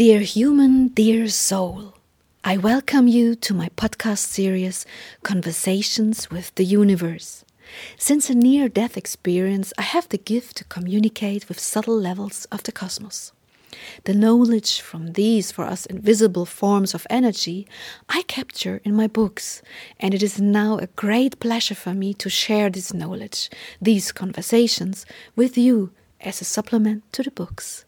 Dear human, dear soul, I welcome you to my podcast series Conversations with the Universe. Since a near death experience, I have the gift to communicate with subtle levels of the cosmos. The knowledge from these for us invisible forms of energy I capture in my books, and it is now a great pleasure for me to share this knowledge, these conversations, with you as a supplement to the books.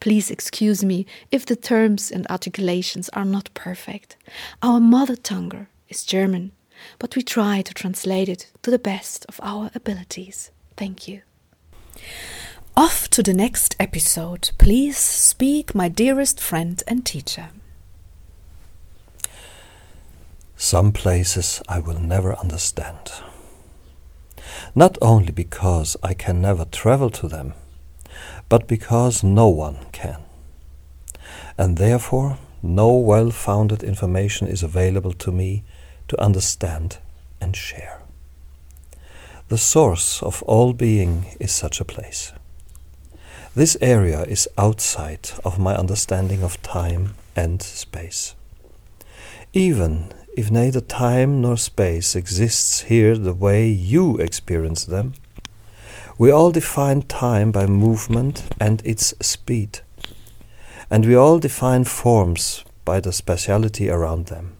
Please excuse me if the terms and articulations are not perfect. Our mother tongue is German, but we try to translate it to the best of our abilities. Thank you. Off to the next episode. Please speak, my dearest friend and teacher. Some places I will never understand. Not only because I can never travel to them, but because no one can. And therefore, no well founded information is available to me to understand and share. The source of all being is such a place. This area is outside of my understanding of time and space. Even if neither time nor space exists here the way you experience them, we all define time by movement and its speed, and we all define forms by the spatiality around them.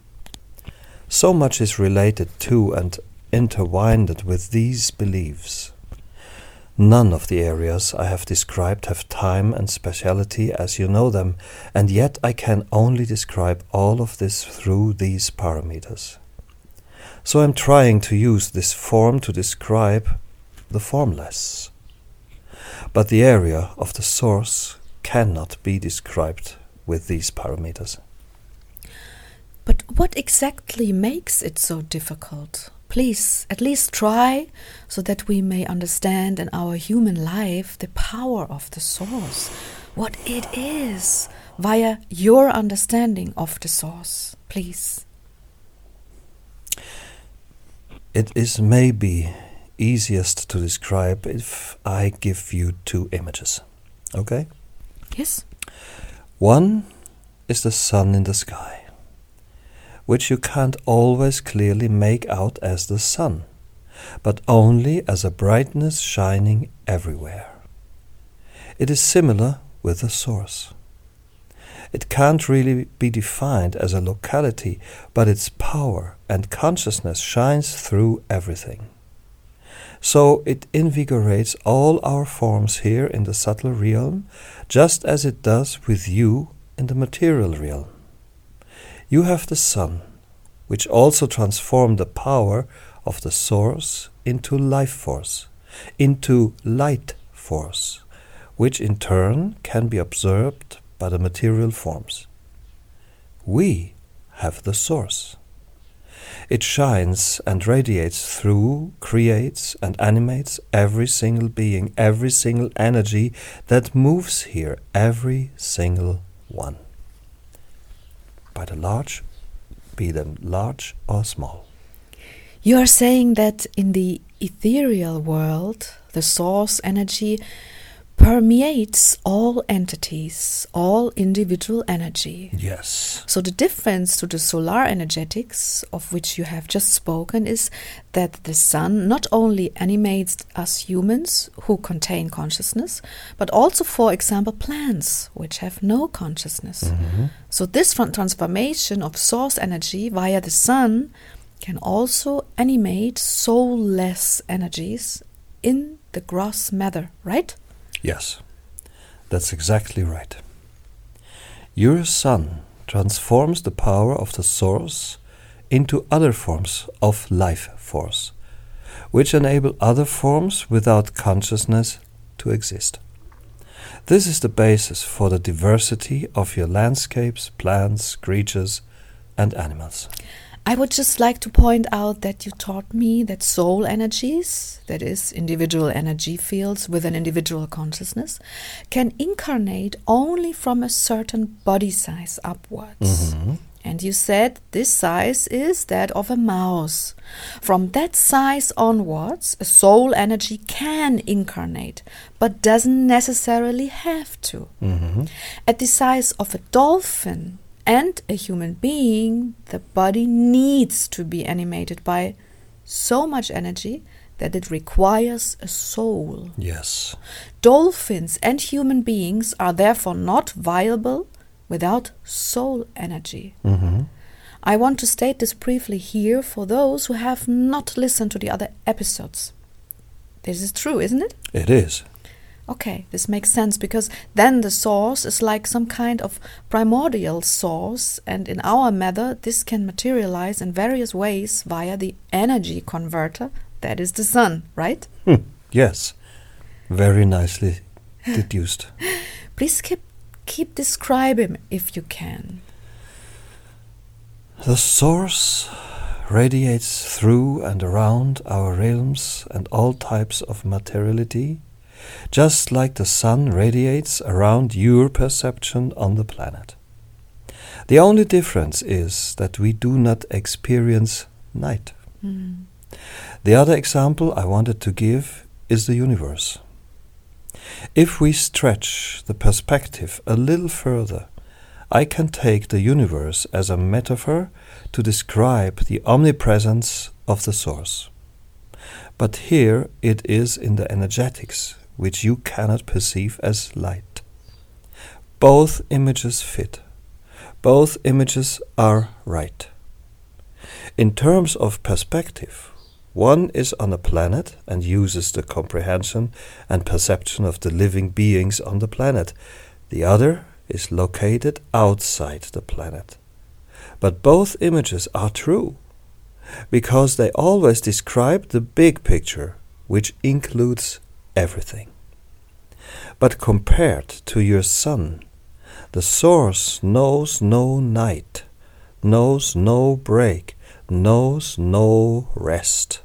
So much is related to and intertwined with these beliefs. None of the areas I have described have time and spatiality as you know them, and yet I can only describe all of this through these parameters. So I'm trying to use this form to describe the formless. But the area of the source cannot be described with these parameters. But what exactly makes it so difficult? Please, at least try so that we may understand in our human life the power of the source, what it is, via your understanding of the source. Please. It is maybe easiest to describe if I give you two images. Okay? Yes. One is the sun in the sky, which you can't always clearly make out as the sun, but only as a brightness shining everywhere. It is similar with the source. It can't really be defined as a locality, but its power and consciousness shines through everything. So it invigorates all our forms here in the subtle realm, just as it does with you in the material realm. You have the sun, which also transforms the power of the source into life force, into light force, which in turn can be observed by the material forms. We have the source. It shines and radiates through, creates and animates every single being, every single energy that moves here, every single one. By the large, be them large or small. You are saying that in the ethereal world, the source energy permeates all entities, all individual energy. Yes. So, the difference to the solar energetics, of which you have just spoken, is that the sun not only animates us humans who contain consciousness, but also, for example, plants which have no consciousness. Mm-hmm. So, this transformation of source energy via the sun can also animate soulless energies in the gross matter, right? Yes, that's exactly right. Your sun transforms the power of the source into other forms of life force, which enable other forms without consciousness to exist. This is the basis for the diversity of your landscapes, plants, creatures, and animals. I would just like to point out that you taught me that soul energies, that is, individual energy fields with an individual consciousness, can incarnate only from a certain body size upwards. Mhm. And you said this size is that of a mouse. From that size onwards, a soul energy can incarnate, but doesn't necessarily have to. hmm At the size of a dolphin and a human being, the body needs to be animated by so much energy that it requires a soul. Yes. Dolphins and human beings are therefore not viable without soul energy. hmm I want to state this briefly here for those who have not listened to the other episodes. This is true, isn't it? It is. Okay, this makes sense because then the source is like some kind of primordial source, and in our method, this can materialize in various ways via the energy converter that is the sun, right? Hmm. Yes. Very nicely deduced. Please keep, keep describing if you can. The source radiates through and around our realms and all types of materiality, just like the sun radiates around your perception on the planet. The only difference is that we do not experience night. Mm. The other example I wanted to give is the universe. If we stretch the perspective a little further, I can take the universe as a metaphor to describe the omnipresence of the source. But here it is in the energetics, which you cannot perceive as light. Both images fit. Both images are right. In terms of perspective, one is on a planet and uses the comprehension and perception of the living beings on the planet. The other is located outside the planet. But both images are true because they always describe the big picture, which includes everything. But compared to your sun, the source knows no night, knows no break, knows no rest.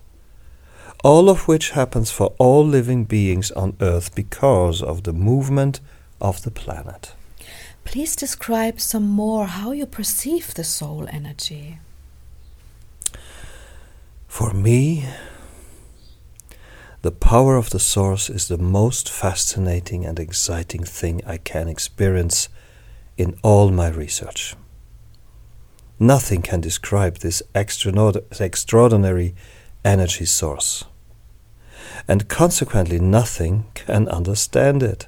All of which happens for all living beings on earth because of the movement of the planet. Please describe some more how you perceive the soul energy. For me, the power of the source is the most fascinating and exciting thing I can experience in all my research. Nothing can describe this extraordinary energy source, and consequently, nothing can understand it.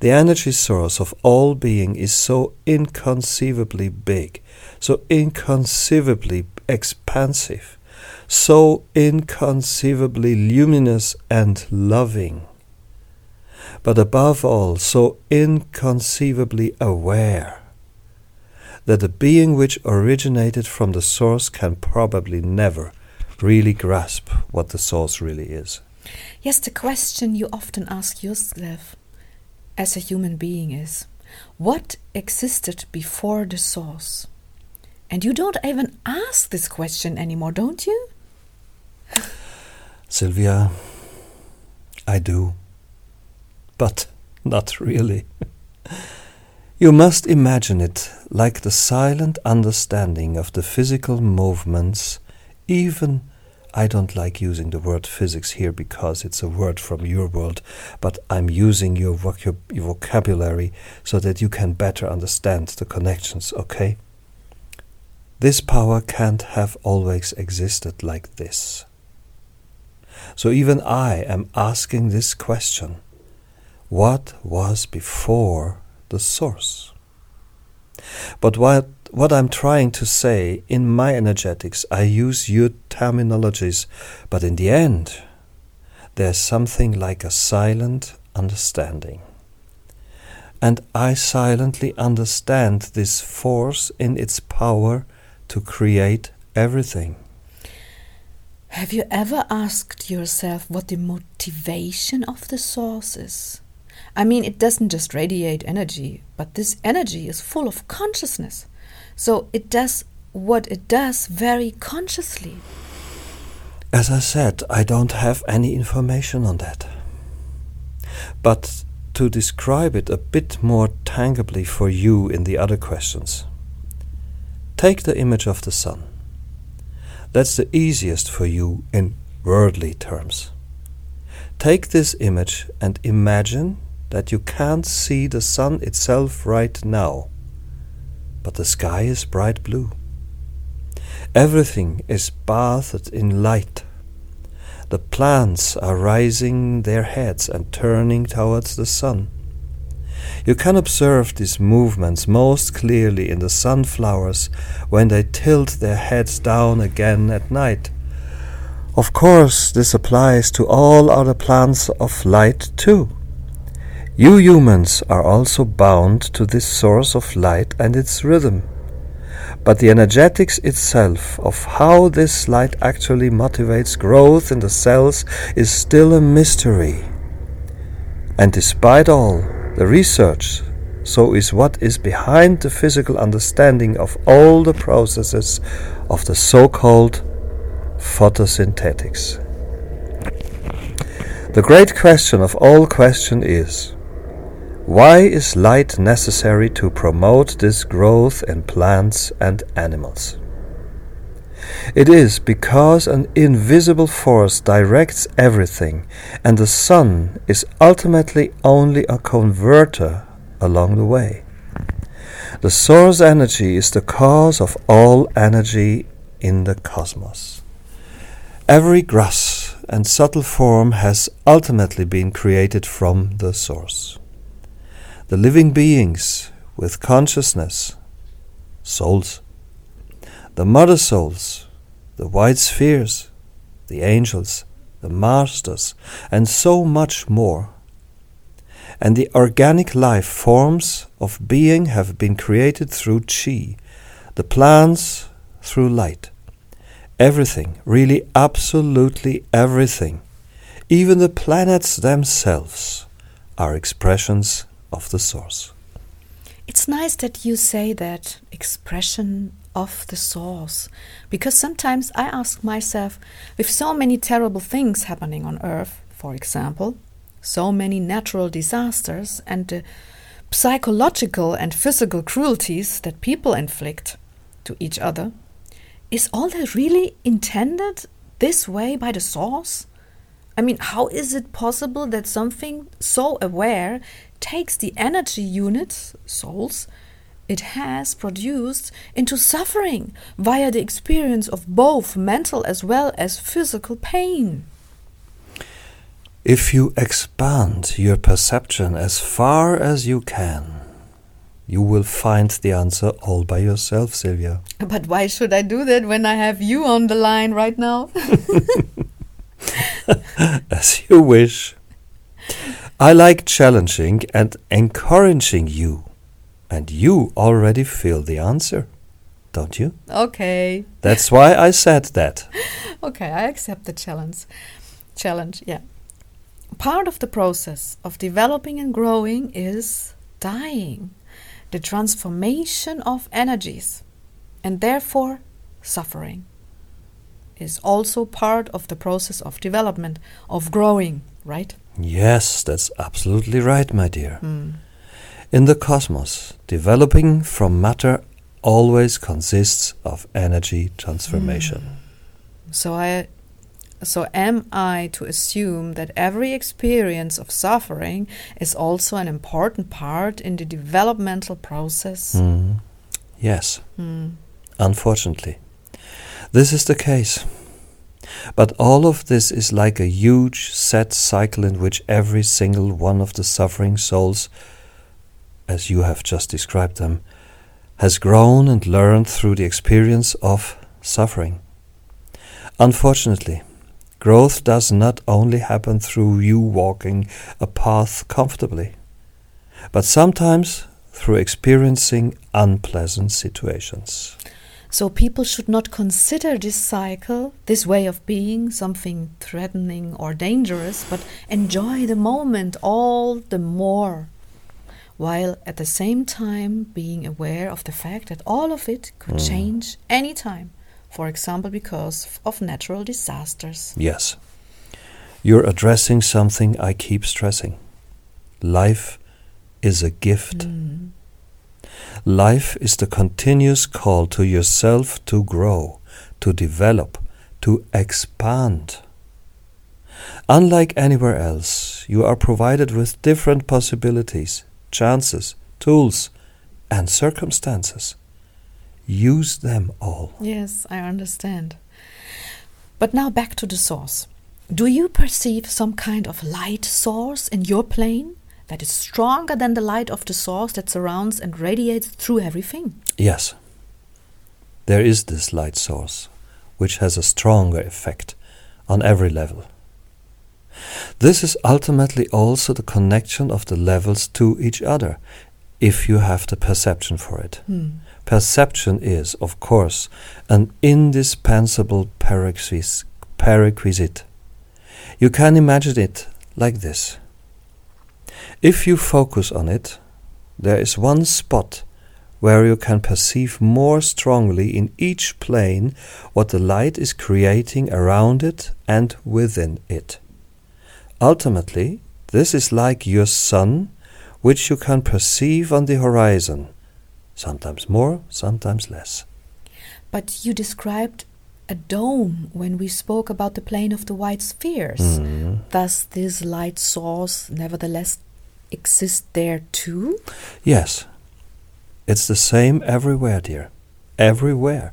The energy source of all being is so inconceivably big, so inconceivably expansive, so inconceivably luminous and loving, but above all, so inconceivably aware that a being which originated from the source can probably never really grasp what the source really is. Yes, the question you often ask yourself as a human being is what existed before the source? And you don't even ask this question anymore, don't you? Sylvia, I do. But not really. you must imagine it like the silent understanding of the physical movements, even I don't like using the word physics here because it's a word from your world, but I'm using your, vocab- your vocabulary so that you can better understand the connections, okay? This power can't have always existed like this. So even I am asking this question What was before the source? But what, what I'm trying to say in my energetics, I use your terminologies, but in the end, there's something like a silent understanding. And I silently understand this force in its power to create everything. Have you ever asked yourself what the motivation of the source is? I mean, it doesn't just radiate energy, but this energy is full of consciousness. So it does what it does very consciously. As I said, I don't have any information on that. But to describe it a bit more tangibly for you in the other questions, Take the image of the sun. That's the easiest for you in worldly terms. Take this image and imagine that you can't see the sun itself right now, but the sky is bright blue. Everything is bathed in light. The plants are raising their heads and turning towards the sun. You can observe these movements most clearly in the sunflowers when they tilt their heads down again at night. Of course, this applies to all other plants of light too. You humans are also bound to this source of light and its rhythm. But the energetics itself of how this light actually motivates growth in the cells is still a mystery. And despite all, the research, so is what is behind the physical understanding of all the processes of the so called photosynthetics. The great question of all question is why is light necessary to promote this growth in plants and animals? It is because an invisible force directs everything, and the sun is ultimately only a converter along the way. The source energy is the cause of all energy in the cosmos. Every gross and subtle form has ultimately been created from the source the living beings with consciousness, souls, the mother souls, the white spheres, the angels, the masters, and so much more. And the organic life forms of being have been created through chi, the plants through light. Everything, really absolutely everything, even the planets themselves, are expressions of the source. It's nice that you say that expression of the source, because sometimes I ask myself, with so many terrible things happening on Earth, for example, so many natural disasters and the psychological and physical cruelties that people inflict to each other, is all that really intended this way by the source? I mean, how is it possible that something so aware takes the energy units, souls, it has produced into suffering via the experience of both mental as well as physical pain? If you expand your perception as far as you can, you will find the answer all by yourself, Sylvia. But why should I do that when I have you on the line right now? as you wish. I like challenging and encouraging you, and you already feel the answer, don't you? Okay. That's why I said that. okay, I accept the challenge. Challenge, yeah. Part of the process of developing and growing is dying, the transformation of energies, and therefore suffering is also part of the process of development, of growing, right? Yes, that's absolutely right, my dear. Mm. In the cosmos, developing from matter always consists of energy transformation. Mm. So I so am I to assume that every experience of suffering is also an important part in the developmental process? Mm. Yes. Mm. Unfortunately. This is the case. But all of this is like a huge set cycle in which every single one of the suffering souls, as you have just described them, has grown and learned through the experience of suffering. Unfortunately, growth does not only happen through you walking a path comfortably, but sometimes through experiencing unpleasant situations. So people should not consider this cycle, this way of being, something threatening or dangerous, but enjoy the moment all the more, while at the same time being aware of the fact that all of it could mm. change anytime, for example, because of natural disasters. Yes. You're addressing something I keep stressing. Life is a gift. Mm. Life is the continuous call to yourself to grow, to develop, to expand. Unlike anywhere else, you are provided with different possibilities, chances, tools, and circumstances. Use them all. Yes, I understand. But now back to the source. Do you perceive some kind of light source in your plane that is stronger than the light of the source that surrounds and radiates through everything? Yes. There is this light source, which has a stronger effect on every level. This is ultimately also the connection of the levels to each other, if you have the perception for it. Hmm. Perception is, of course, an indispensable prerequis- prerequisite. You can imagine it like this. If you focus on it, there is one spot where you can perceive more strongly in each plane what the light is creating around it and within it. Ultimately, this is like your sun, which you can perceive on the horizon, sometimes more, sometimes less. But you described a dome when we spoke about the plane of the white spheres. Mhm. Does this light source nevertheless exist there too? Yes, it's the same everywhere, dear. Everywhere.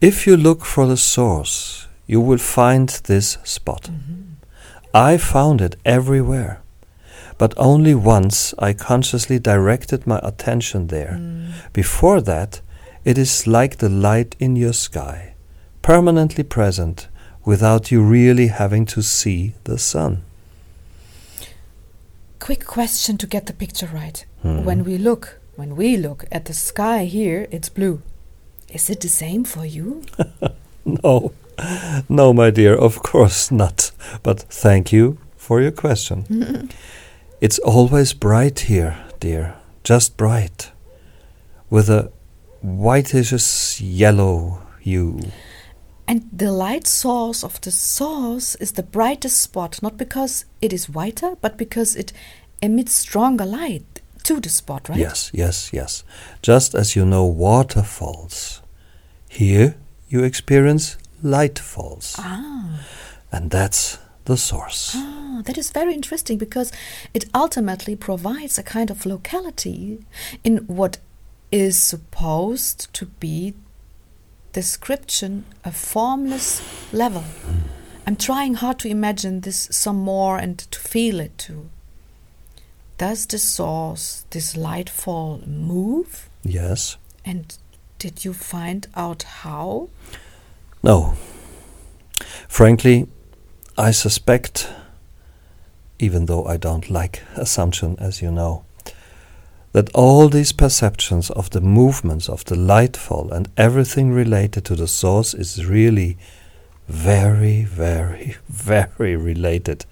If you look for the source, you will find this spot. I found it everywhere, but only once I consciously directed my attention there. Before that, it is like the light in your sky, permanently present without you really having to see the sun. Quick question to get the picture right. Mhm. When we look, when we look at the sky here, it's blue. Is it the same for you? No, no, my dear, of course not. But thank you for your question. It's always bright here, dear, just bright, with a whitish yellow hue. And the light source of the source is the brightest spot, not because it is whiter, but because it emits stronger light to the spot, right? Yes, yes, yes. Just as you know waterfalls. Here you experience light falls. Ah, And that's the source. ah, that is very interesting because it ultimately provides a kind of locality in what is supposed to be description a formless level. I'm trying hard to imagine this some more and to feel it too. Does the source, this light fall, move? Yes. And did you find out how? No. Frankly, I suspect, even though I don't like assumption, as you know, that all these perceptions of the movements of the lightfall and everything related to the source is really very, very, very related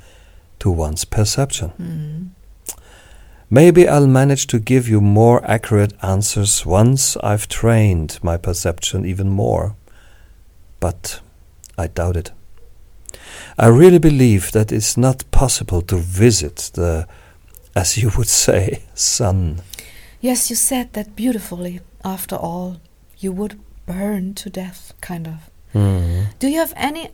to one's perception. Hmm. Maybe I'll manage to give you more accurate answers once I've trained my perception even more. But I doubt it. I really believe that it's not possible to visit the, as you would say, sun. Yes, you said that beautifully. After all, you would burn to death, kind of. Mm-hmm. Do you have any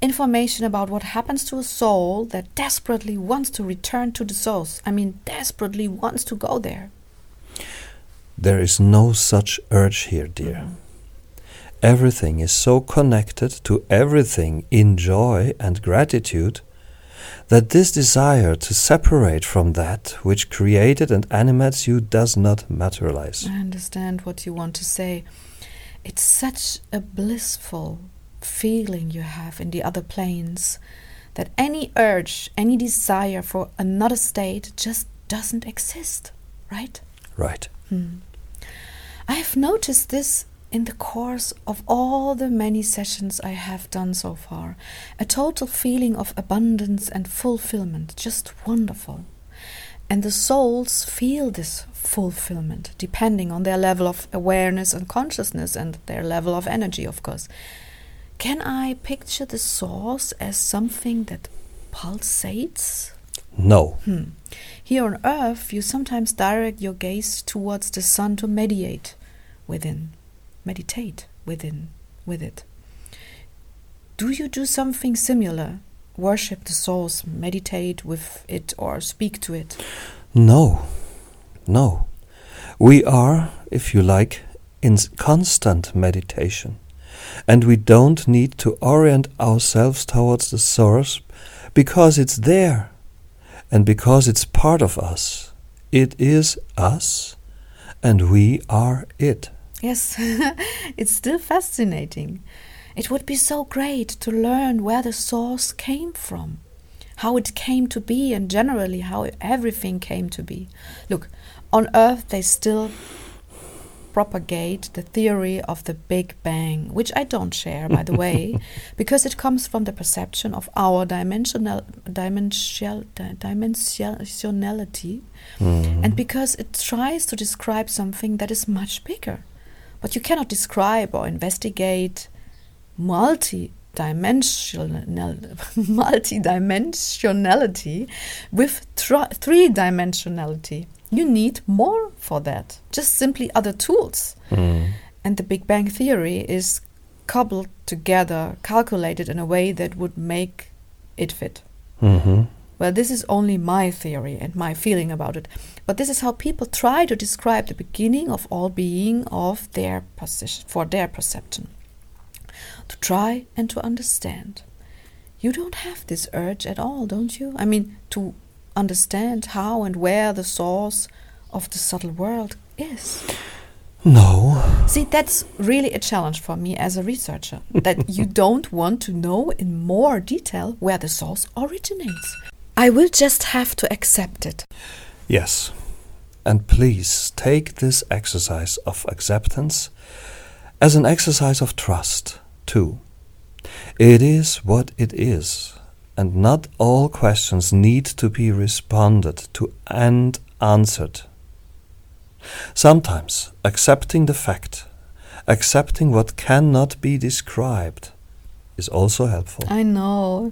information about what happens to a soul that desperately wants to return to the source? I mean, desperately wants to go there. There is no such urge here, dear. Mm-hmm. Everything is so connected to everything in joy and gratitude that this desire to separate from that which created and animates you does not materialize. I understand what you want to say. It's such a blissful feeling you have in the other planes that any urge, any desire for another state just doesn't exist, right? Right. Hmm. I have noticed this in the course of all the many sessions I have done so far. A total feeling of abundance and fulfillment, just wonderful. And the souls feel this fulfillment depending on their level of awareness and consciousness and their level of energy, of course. Can I picture the source as something that pulsates? No. Hmm. Here on earth, you sometimes direct your gaze towards the sun to mediate within, meditate within, with it. Do you do something similar? Worship the source, meditate with it, or speak to it? No, no. We are, if you like, in constant meditation. And we don't need to orient ourselves towards the source because it's there and because it's part of us. It is us and we are it. Yes, it's still fascinating. It would be so great to learn where the source came from, how it came to be, and generally how everything came to be. Look, on Earth they still propagate the theory of the Big Bang, which I don't share, by the way, because it comes from the perception of our dimensional dimensional dimensionality, mm. and because it tries to describe something that is much bigger. But you cannot describe or investigate multi dimensional multi-dimensionality with three dimensionality you need more for that just simply other tools mm. and the big bang theory is cobbled together calculated in a way that would make it fit mm-hmm. Well this is only my theory and my feeling about it but this is how people try to describe the beginning of all being of their position for their perception to try and to understand. You don't have this urge at all, don't you? I mean, to understand how and where the source of the subtle world is. No. See, that's really a challenge for me as a researcher that you don't want to know in more detail where the source originates. I will just have to accept it. Yes. And please take this exercise of acceptance as an exercise of trust too. It is what it is, and not all questions need to be responded to and answered. Sometimes accepting the fact, accepting what cannot be described, is also helpful. I know.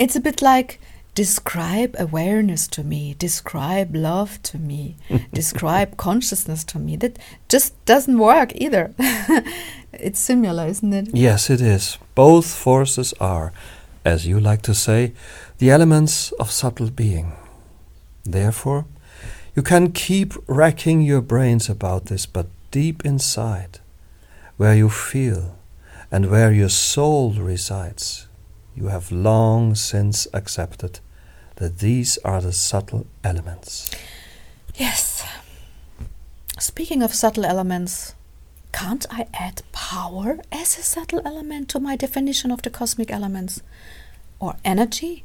It's a bit like describe awareness to me, describe love to me, describe consciousness to me. That just doesn't work either. it's similar, isn't it? Yes, it is. Both forces are, as you like to say, the elements of subtle being. Therefore, you can keep racking your brains about this, but deep inside, where you feel and where your soul resides, you have long since accepted that these are the subtle elements. Yes. Speaking of subtle elements, can't I add power as a subtle element to my definition of the cosmic elements? Or energy?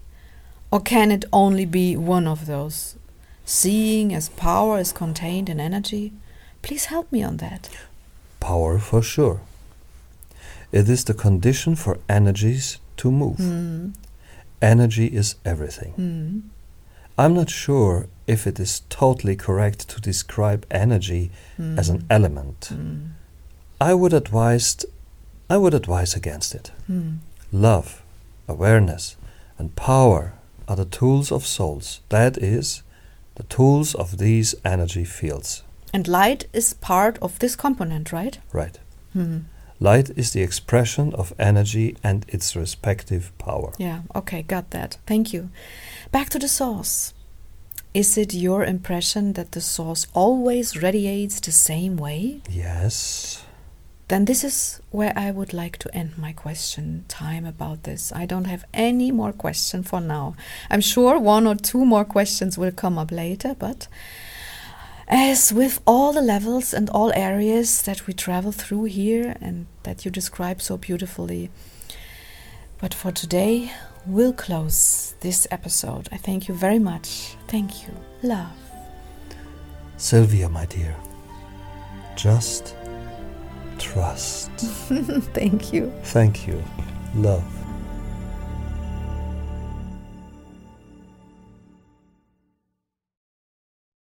Or can it only be one of those? Seeing as power is contained in energy? Please help me on that. Power for sure. It is the condition for energies to move. Mm. Energy is everything. Mm. I'm not sure if it is totally correct to describe energy mm. as an element. Mm. I would advise I would advise against it. Hmm. Love, awareness, and power are the tools of souls. That is, the tools of these energy fields. And light is part of this component, right? Right. Hmm. Light is the expression of energy and its respective power. Yeah, okay, got that. Thank you. Back to the source. Is it your impression that the source always radiates the same way? Yes then this is where I would like to end my question time about this. I don't have any more question for now. I'm sure one or two more questions will come up later, but as with all the levels and all areas that we travel through here and that you describe so beautifully. But for today, we'll close this episode. I thank you very much. Thank you. Love. Sylvia, my dear, just trust. Thank you. Thank you. Love.